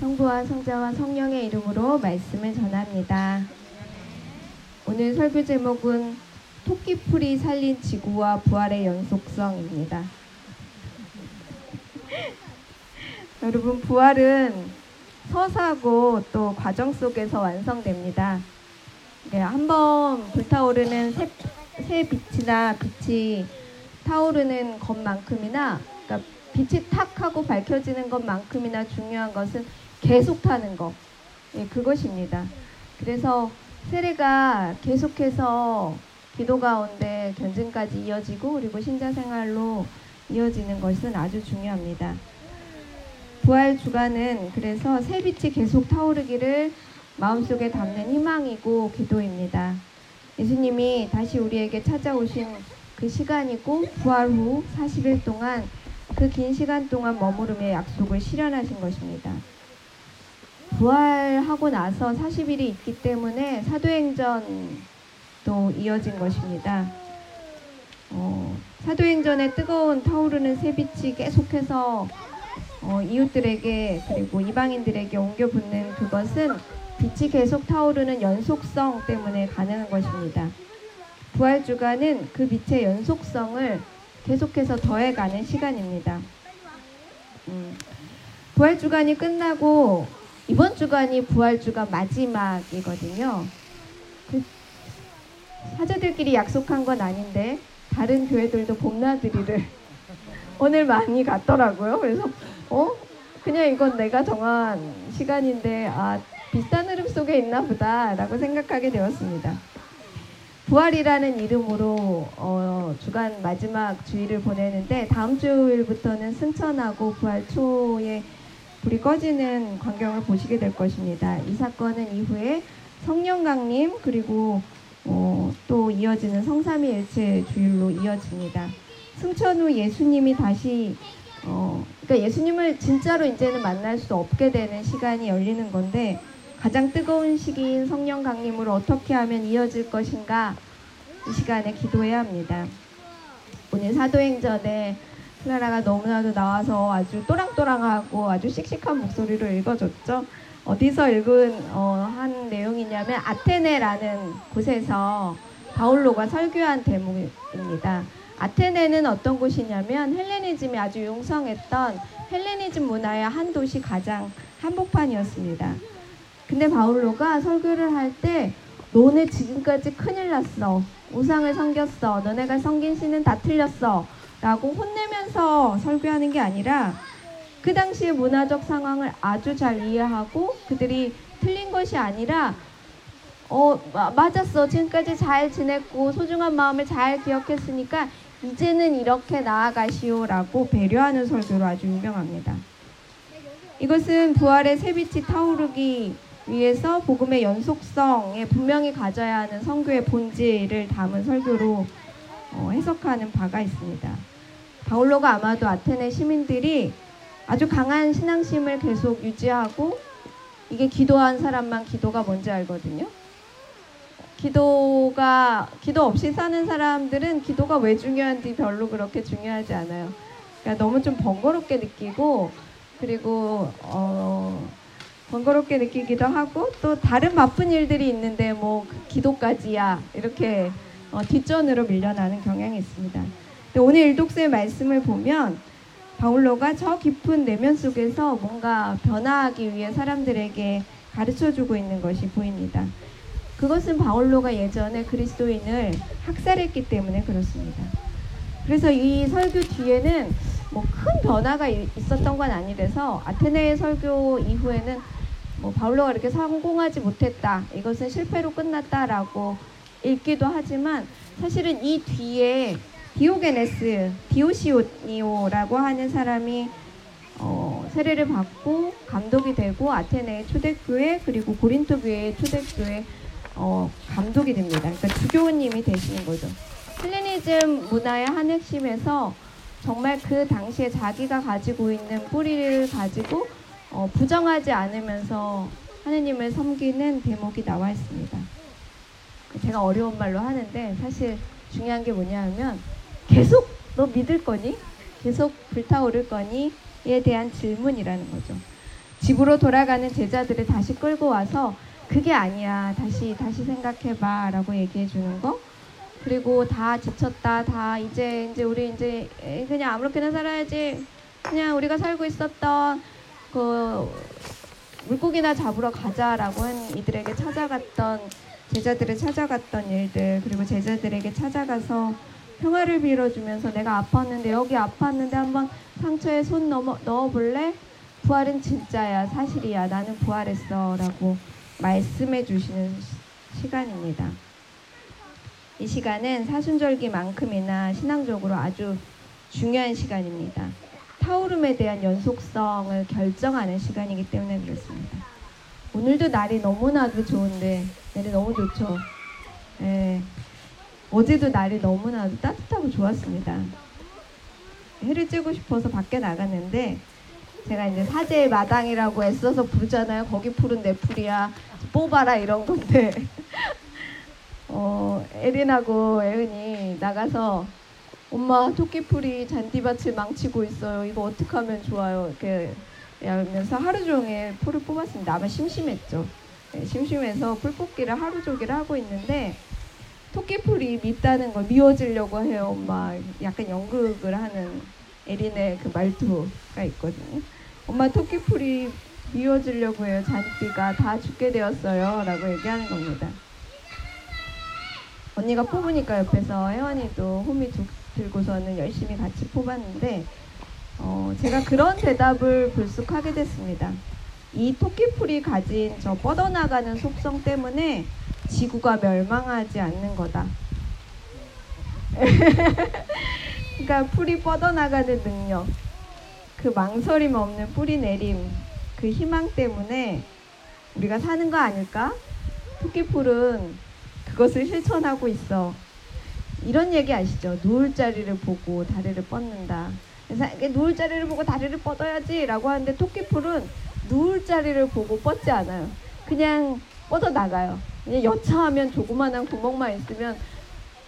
성부와 성자와 성령의 이름으로 말씀을 전합니다. 오늘 설교 제목은 토끼풀이 살린 지구와 부활의 연속성입니다. 여러분, 부활은 서사고 또 과정 속에서 완성됩니다. 네, 한번 불타오르는 새, 새 빛이나 빛이 타오르는 것만큼이나 빛이 탁 하고 밝혀지는 것만큼이나 중요한 것은 계속 타는 것. 예, 그것입니다. 그래서 세례가 계속해서 기도 가운데 견증까지 이어지고 그리고 신자 생활로 이어지는 것은 아주 중요합니다. 부활 주간은 그래서 새 빛이 계속 타오르기를 마음속에 담는 희망이고 기도입니다. 예수님이 다시 우리에게 찾아오신 그 시간이고 부활 후 40일 동안 그 긴 시간 동안 머무름의 약속을 실현하신 것입니다. 부활하고 나서 40일이 있기 때문에 사도행전도 이어진 것입니다. 어, 사도행전의 뜨거운 타오르는 새빛이 계속해서 어, 이웃들에게 그리고 이방인들에게 옮겨 붙는 그것은 빛이 계속 타오르는 연속성 때문에 가능한 것입니다. 부활 주간은 그 빛의 연속성을 계속해서 더해가는 시간입니다. 음, 부활 주간이 끝나고 이번 주간이 부활 주간 마지막이거든요. 그 사제들끼리 약속한 건 아닌데 다른 교회들도 봄나들이를 오늘 많이 갔더라고요. 그래서 어 그냥 이건 내가 정한 시간인데 아 비슷한 흐름 속에 있나 보다라고 생각하게 되었습니다. 부활이라는 이름으로 어, 주간 마지막 주일을 보내는데 다음 주일부터는 승천하고 부활 초에 불이 꺼지는 광경을 보시게 될 것입니다. 이 사건은 이후에 성령 강림 그리고 어, 또 이어지는 성삼위일체 주일로 이어집니다. 승천 후 예수님이 다시 어, 그러니까 예수님을 진짜로 이제는 만날 수 없게 되는 시간이 열리는 건데 가장 뜨거운 시기인 성령 강림으로 어떻게 하면 이어질 것인가 이 시간에 기도해야 합니다. 오늘 사도행전에 클라라가 너무나도 나와서 아주 또랑또랑하고 아주 씩씩한 목소리로 읽어줬죠. 어디서 읽은 어, 한 내용이냐면 아테네라는 곳에서 바울로가 설교한 대목입니다. 아테네는 어떤 곳이냐면 헬레니즘이 아주 용성했던 헬레니즘 문화의 한 도시 가장 한복판이었습니다. 근데 바울로가 설교를 할 때 너네 지금까지 큰일 났어. 우상을 섬겼어. 너네가 섬긴 신은 다 틀렸어. 라고 혼내면서 설교하는 게 아니라 그 당시의 문화적 상황을 아주 잘 이해하고 그들이 틀린 것이 아니라 어 맞았어 지금까지 잘 지냈고 소중한 마음을 잘 기억했으니까 이제는 이렇게 나아가시오라고 배려하는 설교로 아주 유명합니다. 이것은 부활의 새빛이 타오르기 위해서 복음의 연속성에 분명히 가져야 하는 성교의 본질을 담은 설교로 어, 해석하는 바가 있습니다. 바울로가 아마도 아테네 시민들이 아주 강한 신앙심을 계속 유지하고 이게 기도한 사람만 기도가 뭔지 알거든요. 기도가 기도 없이 사는 사람들은 기도가 왜 중요한지 별로 그렇게 중요하지 않아요. 그러니까 너무 좀 번거롭게 느끼고 그리고 어 번거롭게 느끼기도 하고 또 다른 바쁜 일들이 있는데 뭐 기도까지야 이렇게 어, 뒷전으로 밀려나는 경향이 있습니다. 오늘 일독스의 말씀을 보면 바울로가 저 깊은 내면 속에서 뭔가 변화하기 위해 사람들에게 가르쳐 주고 있는 것이 보입니다. 그것은 바울로가 예전에 그리스도인을 학살했기 때문에 그렇습니다. 그래서 이 설교 뒤에는 뭐 큰 변화가 있었던 건 아니라서 아테네의 설교 이후에는 뭐 바울로가 이렇게 성공하지 못했다. 이것은 실패로 끝났다라고 읽기도 하지만 사실은 이 뒤에 디오게네스, 디오시오니오라고 하는 사람이 어, 세례를 받고 감독이 되고 아테네의 초대교회 그리고 고린토 교회의 초대교회 어, 감독이 됩니다. 그러니까 주교님이 되시는 거죠. 헬레니즘 문화의 한 핵심에서 정말 그 당시에 자기가 가지고 있는 뿌리를 가지고 어, 부정하지 않으면서 하느님을 섬기는 대목이 나와 있습니다. 제가 어려운 말로 하는데 사실 중요한 게 뭐냐 하면 계속 너 믿을 거니? 계속 불타오를 거니? 에 대한 질문이라는 거죠. 집으로 돌아가는 제자들을 다시 끌고 와서 그게 아니야. 다시 다시 생각해 봐 라고 얘기해 주는 거. 그리고 다 지쳤다. 다 이제 이제 우리 이제 그냥 아무렇게나 살아야지. 그냥 우리가 살고 있었던 그 물고기나 잡으러 가자라고 한 이들에게 찾아갔던 제자들을 찾아갔던 일들 그리고 제자들에게 찾아가서 평화를 빌어주면서 내가 아팠는데 여기 아팠는데 한번 상처에 손 넘어, 넣어볼래? 부활은 진짜야 사실이야 나는 부활했어라고 말씀해 주시는 시- 시간입니다. 이 시간은 사순절기만큼이나 신앙적으로 아주 중요한 시간입니다. 타오름에 대한 연속성을 결정하는 시간이기 때문에 그렇습니다. 오늘도 날이 너무나도 좋은데 날이 너무 좋죠. 예. 어제도 날이 너무나도 따뜻하고 좋았습니다. 해를 쬐고 싶어서 밖에 나갔는데 제가 이제 사제의 마당이라고 애써서 부르잖아요. 거기 풀은 내 풀이야. 뽑아라 이런 건데 어, 에린하고 애은이 나가서 엄마 토끼풀이 잔디밭을 망치고 있어요. 이거 어떻게 하면 좋아요? 이렇게 하면서 하루 종일 풀을 뽑았습니다. 아마 심심했죠. 네, 심심해서 풀 뽑기를 하루 종일 하고 있는데 토끼풀이 밉다는 걸 미워지려고 해요, 엄마. 약간 연극을 하는 에린의 그 말투가 있거든요. 엄마 토끼풀이 미워지려고 해요. 잔디가 다 죽게 되었어요. 라고 얘기하는 겁니다. 언니가 뽑으니까 옆에서 혜원이도 호미 두- 들고서는 열심히 같이 뽑았는데 어, 제가 그런 대답을 불쑥하게 됐습니다. 이 토끼풀이 가진 저 뻗어나가는 속성 때문에 지구가 멸망하지 않는 거다. 그러니까 풀이 뻗어나가는 능력, 그 망설임 없는 뿌리 내림, 그 희망 때문에 우리가 사는 거 아닐까? 토끼풀은 그것을 실천하고 있어. 이런 얘기 아시죠? 누울 자리를 보고 다리를 뻗는다. 그래서 누울 자리를 보고 다리를 뻗어야지라고 하는데 토끼풀은 누울 자리를 보고 뻗지 않아요. 그냥 뻗어 나가요. 여차하면 조그만한 구멍만 있으면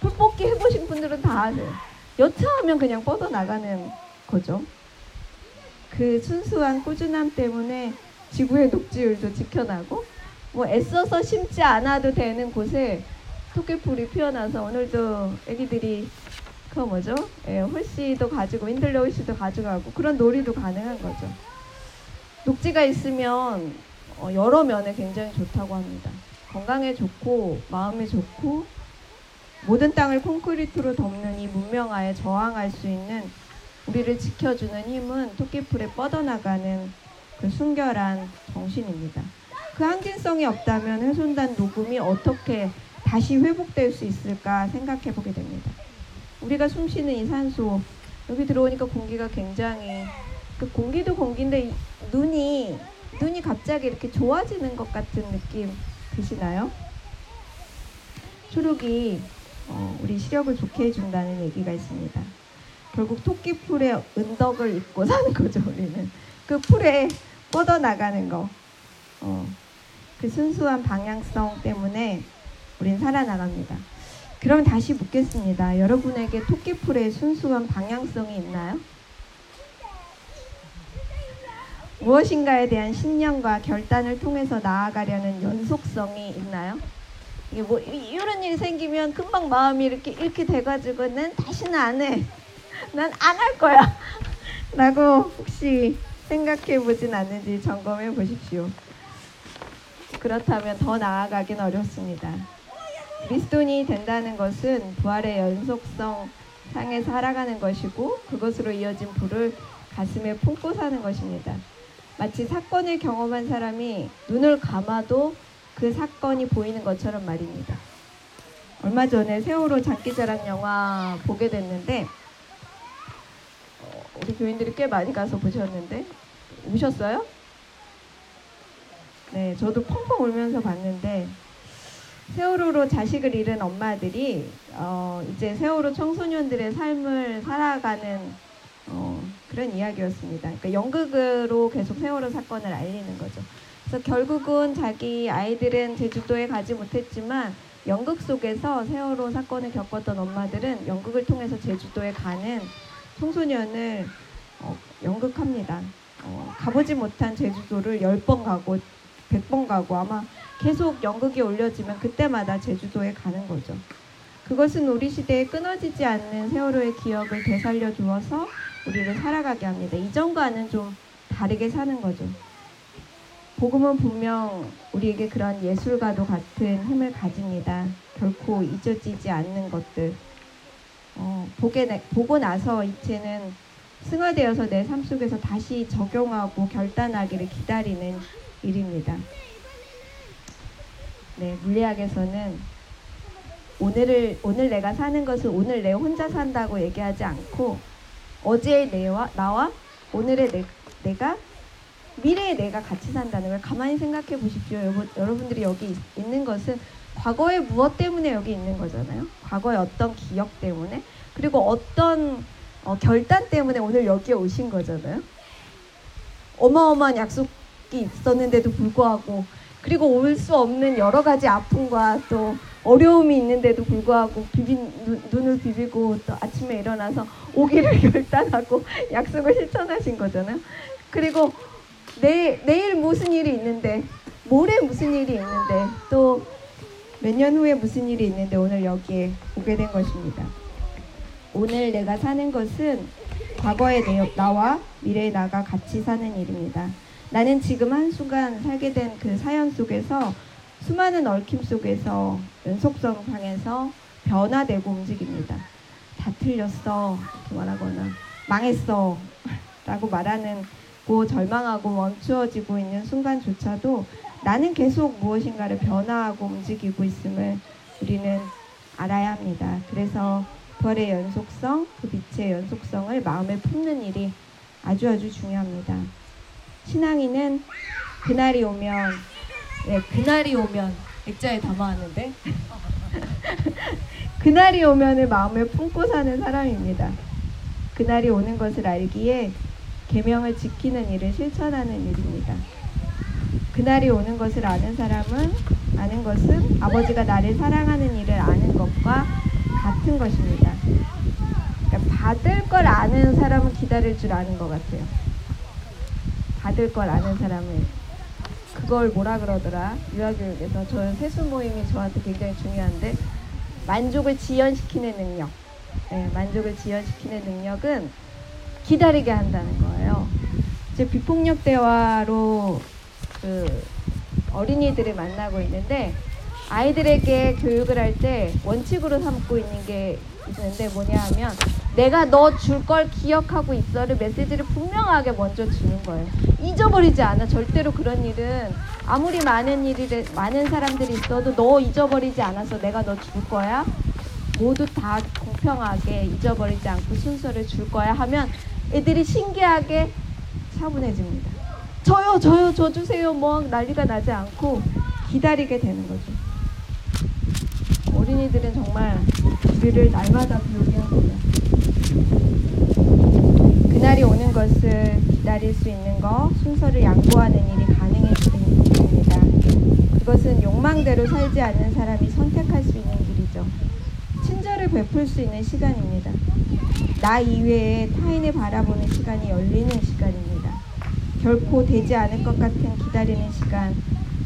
풀 뽑기 해보신 분들은 다 아세요. 여차하면 그냥 뻗어 나가는 거죠. 그 순수한 꾸준함 때문에 지구의 녹지율도 지켜나고 뭐 애써서 심지 않아도 되는 곳에 토끼풀이 피어나서 오늘도 애기들이 그 뭐죠? 예, 홀씨도 가지고 인들레 홀씨도 가져가고 그런 놀이도 가능한 거죠. 녹지가 있으면 어, 여러 면에 굉장히 좋다고 합니다. 건강에 좋고 마음에 좋고 모든 땅을 콘크리트로 덮는 이 문명화에 저항할 수 있는 우리를 지켜주는 힘은 토끼풀에 뻗어나가는 그 순결한 정신입니다. 그 항진성이 없다면 훼손된 녹음이 어떻게 다시 회복될 수 있을까 생각해 보게 됩니다. 우리가 숨 쉬는 이 산소 여기 들어오니까 공기가 굉장히 그 공기도 공기인데 이 눈이 눈이 갑자기 이렇게 좋아지는 것 같은 느낌 드시나요? 초록이 어, 우리 시력을 좋게 해준다는 얘기가 있습니다. 결국 토끼 풀에 은덕을 입고 사는 거죠 우리는 그 풀에 뻗어 나가는 거. 어, 그 순수한 방향성 때문에 우린 살아나갑니다. 그럼 다시 묻겠습니다. 여러분에게 토끼풀의 순수한 방향성이 있나요? 무엇인가에 대한 신념과 결단을 통해서 나아가려는 연속성이 있나요? 이게 뭐 이- 이런 일이 생기면 금방 마음이 이렇게 이렇게 돼가지고는 다시는 안 해. 난 안 할 거야. 라고 혹시 생각해 보진 않는지 점검해 보십시오. 그렇다면 더 나아가긴 어렵습니다. 그리스도인이 된다는 것은 부활의 연속성 상에 살아가는 것이고 그것으로 이어진 불을 가슴에 품고 사는 것입니다. 마치 사건을 경험한 사람이 눈을 감아도 그 사건이 보이는 것처럼 말입니다. 얼마 전에 세월호 장기자랑 영화 보게 됐는데 어, 우리 교인들이 꽤 많이 가서 보셨는데 우셨어요? 네, 저도 펑펑 울면서 봤는데 세월호로 자식을 잃은 엄마들이 어, 이제 세월호 청소년들의 삶을 살아가는 어, 그런 이야기였습니다. 그러니까 연극으로 계속 세월호 사건을 알리는 거죠. 그래서 결국은 자기 아이들은 제주도에 가지 못했지만 연극 속에서 세월호 사건을 겪었던 엄마들은 연극을 통해서 제주도에 가는 청소년을 어, 연극합니다. 어, 가보지 못한 제주도를 10번 가고 100번 가고 아마 계속 연극이 올려지면 그때마다 제주도에 가는 거죠. 그것은 우리 시대에 끊어지지 않는 세월호의 기억을 되살려 주어서 우리를 살아가게 합니다. 이전과는 좀 다르게 사는 거죠. 복음은 분명 우리에게 그런 예술과도 같은 힘을 가집니다. 결코 잊어지지 않는 것들. 어, 보게, 보고 나서 이체는 승화되어서 내 삶 속에서 다시 적용하고 결단하기를 기다리는 일입니다. 네, 물리학에서는 오늘을 오늘 내가 사는 것을 오늘 내 혼자 산다고 얘기하지 않고 어제의 내와 나와 오늘의 내, 내가 미래의 내가 같이 산다는 걸 가만히 생각해 보십시오. 여러분, 여러분들이 여기 있, 있는 것은 과거의 무엇 때문에 여기 있는 거잖아요. 과거의 어떤 기억 때문에 그리고 어떤 어, 결단 때문에 오늘 여기에 오신 거잖아요. 어마어마한 약속 이 있었는데도 불구하고 그리고 올 수 없는 여러 가지 아픔과 또 어려움이 있는데도 불구하고 비빈, 눈, 눈을 비비고 또 아침에 일어나서 오기를 결단하고 약속을 실천하신 거잖아요. 그리고 내, 내일 무슨 일이 있는데 모레 무슨 일이 있는데 또 몇 년 후에 무슨 일이 있는데 오늘 여기에 오게 된 것입니다. 오늘 내가 사는 것은 과거의 내, 나와 미래의 나가 같이 사는 일입니다. 나는 지금 한순간 살게 된 그 사연 속에서 수많은 얽힘 속에서 연속성 상에서 변화되고 움직입니다. 다 틀렸어. 말하거나 망했어. 라고 말하는 고 절망하고 멈추어지고 있는 순간조차도 나는 계속 무엇인가를 변화하고 움직이고 있음을 우리는 알아야 합니다. 그래서 부활의 연속성, 그 빛의 연속성을 마음에 품는 일이 아주 아주 중요합니다. 신앙인은 그날이 오면 네, 그날이 오면 액자에 담아왔는데 그날이 오면을 마음에 품고 사는 사람입니다. 그날이 오는 것을 알기에 계명을 지키는 일을 실천하는 일입니다. 그날이 오는 것을 아는 사람은 아는 것은 아버지가 나를 사랑하는 일을 아는 것과 같은 것입니다. 그러니까 받을 걸 아는 사람은 기다릴 줄 아는 것 같아요. 받을 걸 아는 사람은 그걸 뭐라 그러더라 유아교육에서 저는 세수 모임이 저한테 굉장히 중요한데 만족을 지연시키는 능력 네, 만족을 지연시키는 능력은 기다리게 한다는 거예요. 이제 비폭력 대화로 그 어린이들을 만나고 있는데 아이들에게 교육을 할 때 원칙으로 삼고 있는 게 있는데 뭐냐 하면 내가 너 줄 걸 기억하고 있어를 메시지를 분명하게 먼저 주는 거예요. 잊어버리지 않아. 절대로 그런 일은 아무리 많은 일이 많은 사람들이 있어도 너 잊어버리지 않아서 내가 너 줄 거야. 모두 다 공평하게 잊어버리지 않고 순서를 줄 거야 하면 애들이 신기하게 차분해집니다. 저요, 저요, 저 주세요. 뭐 난리가 나지 않고 기다리게 되는 거죠. 어린이들은 정말 우리를 날마다 배우게 합니다. 그날이 오는 것을 기다릴 수 있는 것, 순서를 양보하는 일이 가능해지는 일입니다. 그것은 욕망대로 살지 않는 사람이 선택할 수 있는 길이죠. 친절을 베풀 수 있는 시간입니다. 나 이외에 타인을 바라보는 시간이 열리는 시간입니다. 결코 되지 않을 것 같은 기다리는 시간,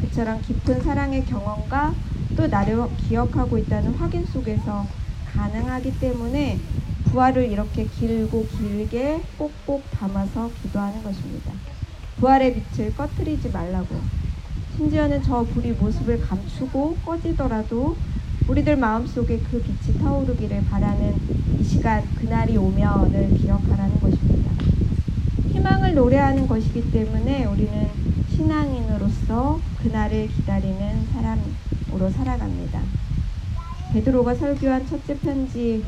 그처럼 깊은 사랑의 경험과 또 나를 기억하고 있다는 확인 속에서 가능하기 때문에 부활을 이렇게 길고 길게 꼭꼭 담아서 기도하는 것입니다. 부활의 빛을 꺼뜨리지 말라고. 심지어는 저 불이 모습을 감추고 꺼지더라도 우리들 마음속에 그 빛이 타오르기를 바라는 이 시간 그날이 오면을 기억하라는 것입니다. 희망을 노래하는 것이기 때문에 우리는 신앙인으로서 그날을 기다리는 사람 으로 살아갑니다. 베드로가 설교한 첫째 편지의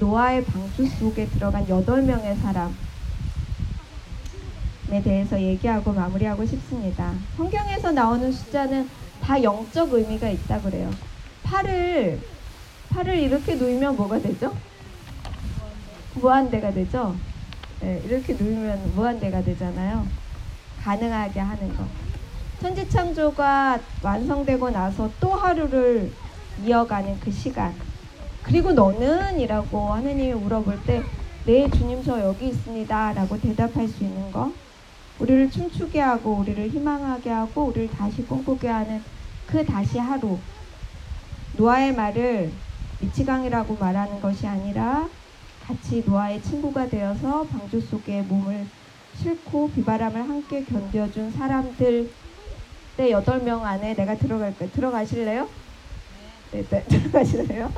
노아의 방주 속에 들어간 8명의 사람에 대해서 얘기하고 마무리하고 싶습니다. 성경에서 나오는 숫자는 다 영적 의미가 있다 그래요. 팔을 팔을 이렇게 놓으면 뭐가 되죠? 무한대가 되죠. 네, 이렇게 놓으면 무한대가 되잖아요. 가능하게 하는 거. 천지창조가 완성되고 나서 또 하루를 이어가는 그 시간. 그리고 너는? 이라고 하느님이 물어볼 때, 네, 주님, 저 여기 있습니다. 라고 대답할 수 있는 거. 우리를 춤추게 하고 우리를 희망하게 하고 우리를 다시 꿈꾸게 하는 그 다시 하루 노아의 말을 미치광이라고 말하는 것이 아니라 같이 노아의 친구가 되어서 방주 속에 몸을 싣고 비바람을 함께 견뎌준 사람들 때 여덟 명 안에 내가 들어갈 거예요. 들어가실래요? 네, 네, 들어가실래요?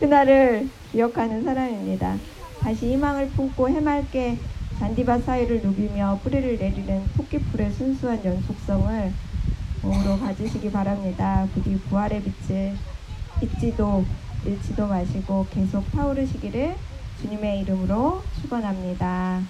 그날을 기억하는 사람입니다. 다시 희망을 품고 해맑게 잔디밭 사이를 누비며 뿌리를 내리는 토끼풀의 순수한 연속성을 몸으로 가지시기 바랍니다. 부디 부활의 빛을 잊지도 잃지도 마시고 계속 타오르시기를 주님의 이름으로 축원합니다.